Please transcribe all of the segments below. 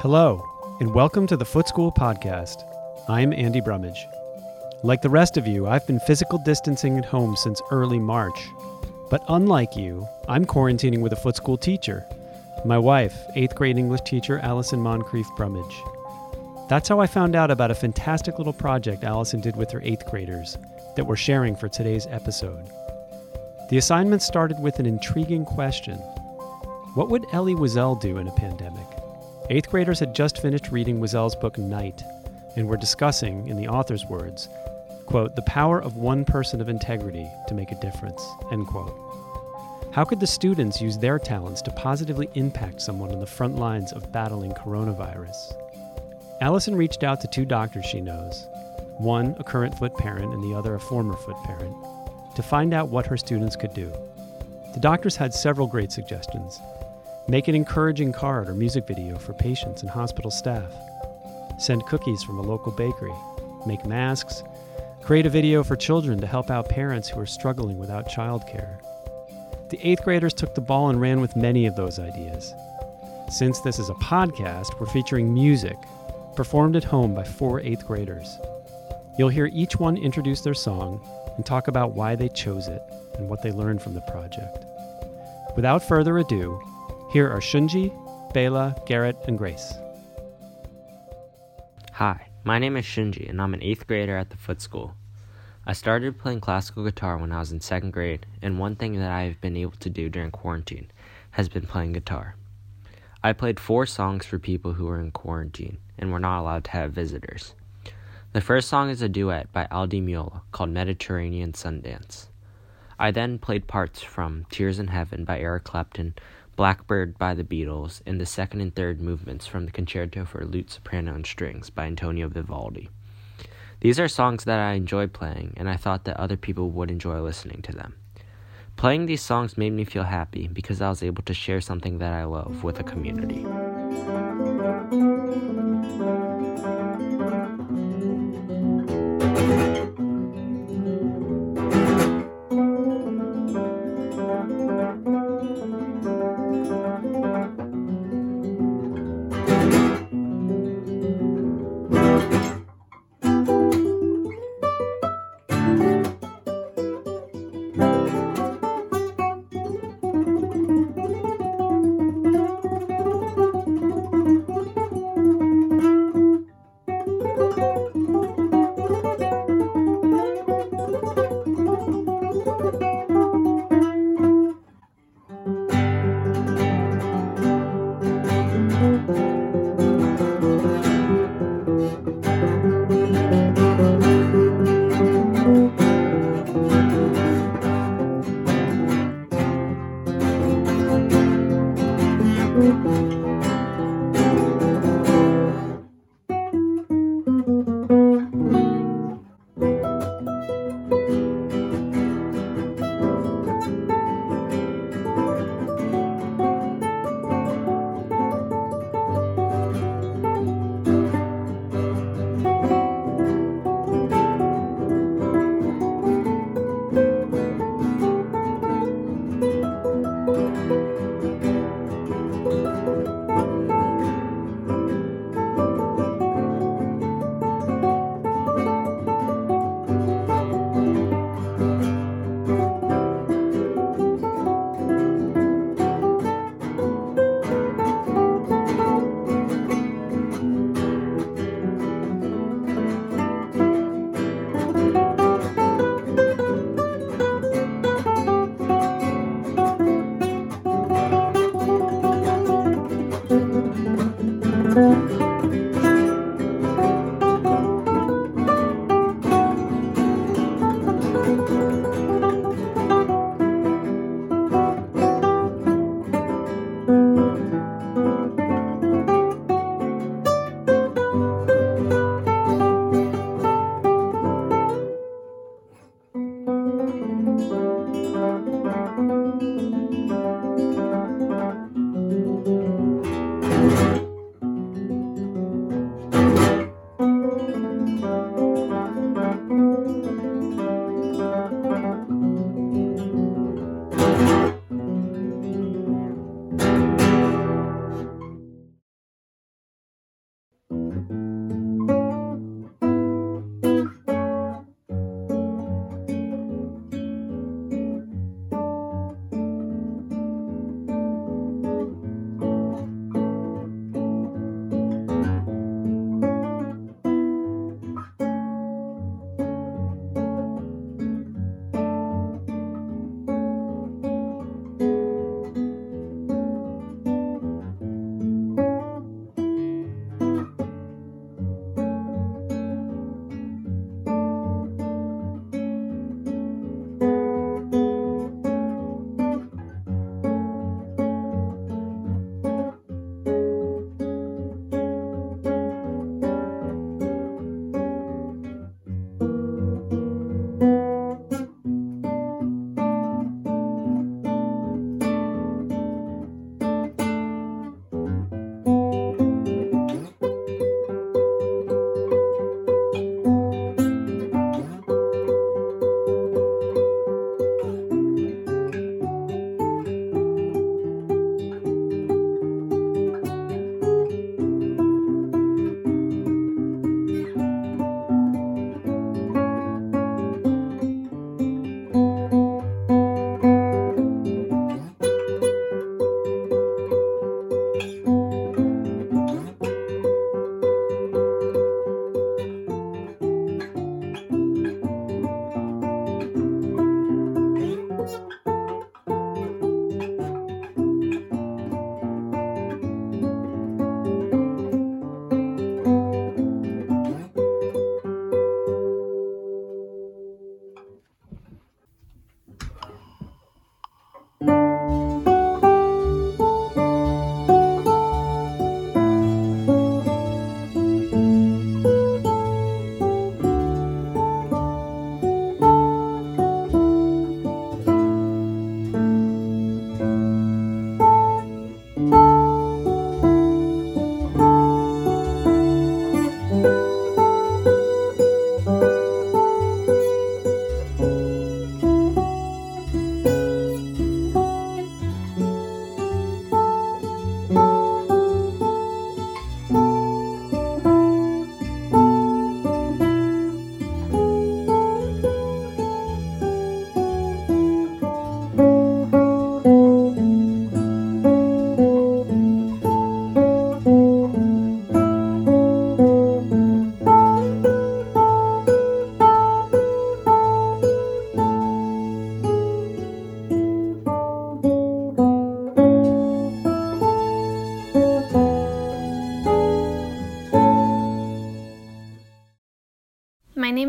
Hello, and welcome to the Foote School Podcast. I'm Andy Brummage. Like the rest of you, I've been physical distancing at home since early March. But unlike you, I'm quarantining with a Foote School teacher, my wife, 8th grade English teacher Allison Moncrief Brummage. That's how I found out about a fantastic little project Allison did with her 8th graders that we're sharing for today's episode. The assignment started with an intriguing question What would Elie Wiesel do in a pandemic? Eighth graders had just finished reading Wiesel's book Night and were discussing, in the author's words, quote, the power of one person of integrity to make a difference, end quote. How could the students use their talents to positively impact someone on the front lines of battling coronavirus? Allison reached out to two doctors she knows, one a current Foote parent and the other a former Foote parent, to find out what her students could do. The doctors had several great suggestions, Make an encouraging card or music video for patients and hospital staff. Send cookies from a local bakery. Make masks. Create a video for children to help out parents who are struggling without childcare. The eighth graders took the ball and ran with many of those ideas. Since this is a podcast, we're featuring music performed at home by four eighth graders. You'll hear each one introduce their song and talk about why they chose it and what they learned from the project. Without further ado, here are Shunji, Bela, Garrett, and Grace. Hi, my name is Shunji, and I'm an 8th grader at the Foote School. I started playing classical guitar when I was in 2nd grade, and one thing that I have been able to do during quarantine has been playing guitar. I played four songs for people who were in quarantine and were not allowed to have visitors. The first song is a duet by Al Di called Mediterranean Sundance. I then played parts from Tears in Heaven by Eric Clapton, Blackbird by the Beatles, and the second and third movements from the Concerto for Lute, Soprano, and Strings by Antonio Vivaldi. These are songs that I enjoy playing, and I thought that other people would enjoy listening to them. Playing these songs made me feel happy because I was able to share something that I love with a community.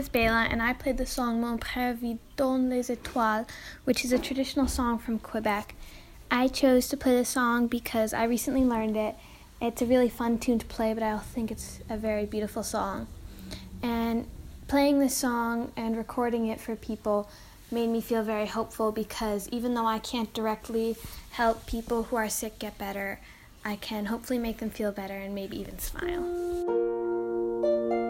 Bayla, and I played the song Mon Père vit dans les étoiles, which is a traditional song from Quebec. I chose to play the song because I recently learned it. It's a really fun tune to play, but I think it's a very beautiful song. And playing this song and recording it for people made me feel very hopeful because even though I can't directly help people who are sick get better, I can hopefully make them feel better and maybe even smile.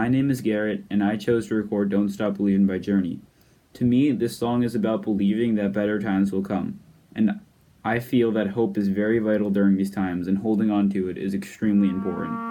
My name is Garrett, and I chose to record Don't Stop Believing by Journey. To me, this song is about believing that better times will come, and I feel that hope is very vital during these times, and holding on to it is extremely important.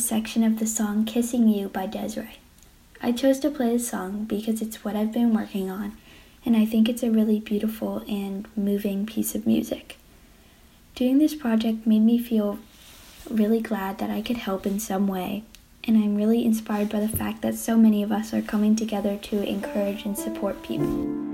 Section of the song Kissing You by Des'ree. I chose to play this song because it's what I've been working on, and I think it's a really beautiful and moving piece of music. Doing this project made me feel really glad that I could help in some way, and I'm really inspired by the fact that so many of us are coming together to encourage and support people.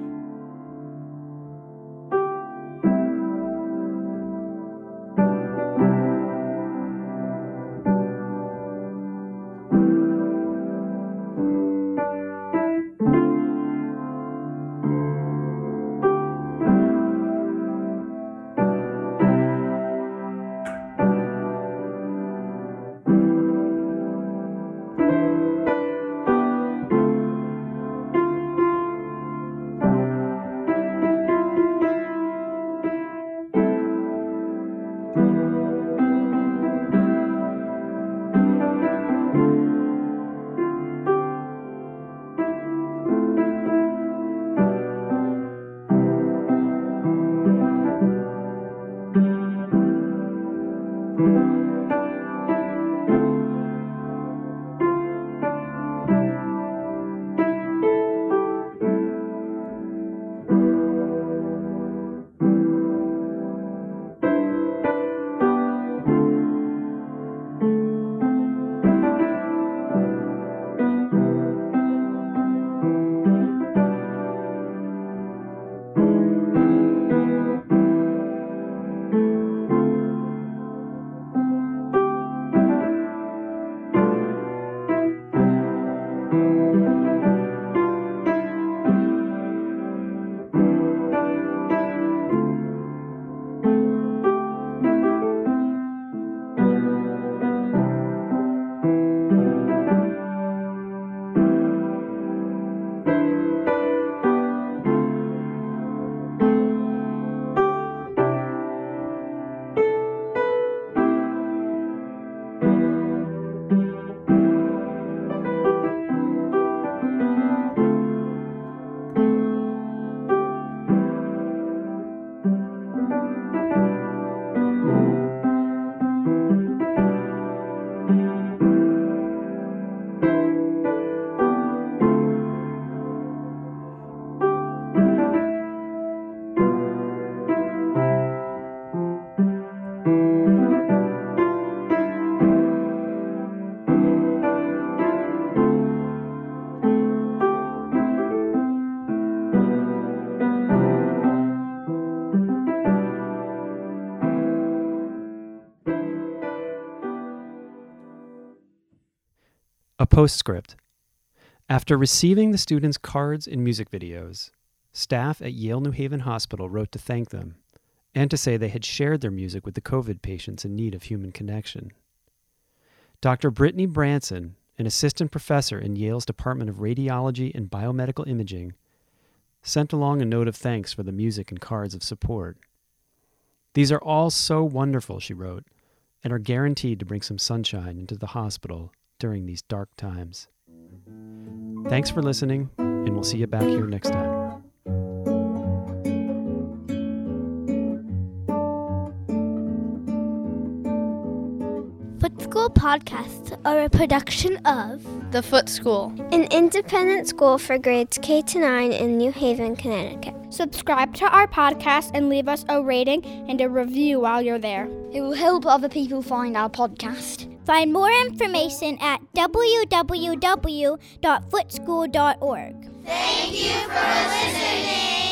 Postscript. After receiving the students' cards and music videos, staff at Yale New Haven Hospital wrote to thank them and to say they had shared their music with the COVID patients in need of human connection. Dr. Brittany Branson, an assistant professor in Yale's Department of Radiology and Biomedical Imaging, sent along a note of thanks for the music and cards of support. These are all so wonderful, she wrote, and are guaranteed to bring some sunshine into the hospital during these dark times. Thanks for listening, and we'll see you back here next time. Foote School podcasts are a production of The Foote School, an independent school for grades K to 9 in New Haven, Connecticut. Subscribe to our podcast and leave us a rating and a review while you're there. it will help other people find our podcast. Find more information at www.footeschool.org. Thank you for listening.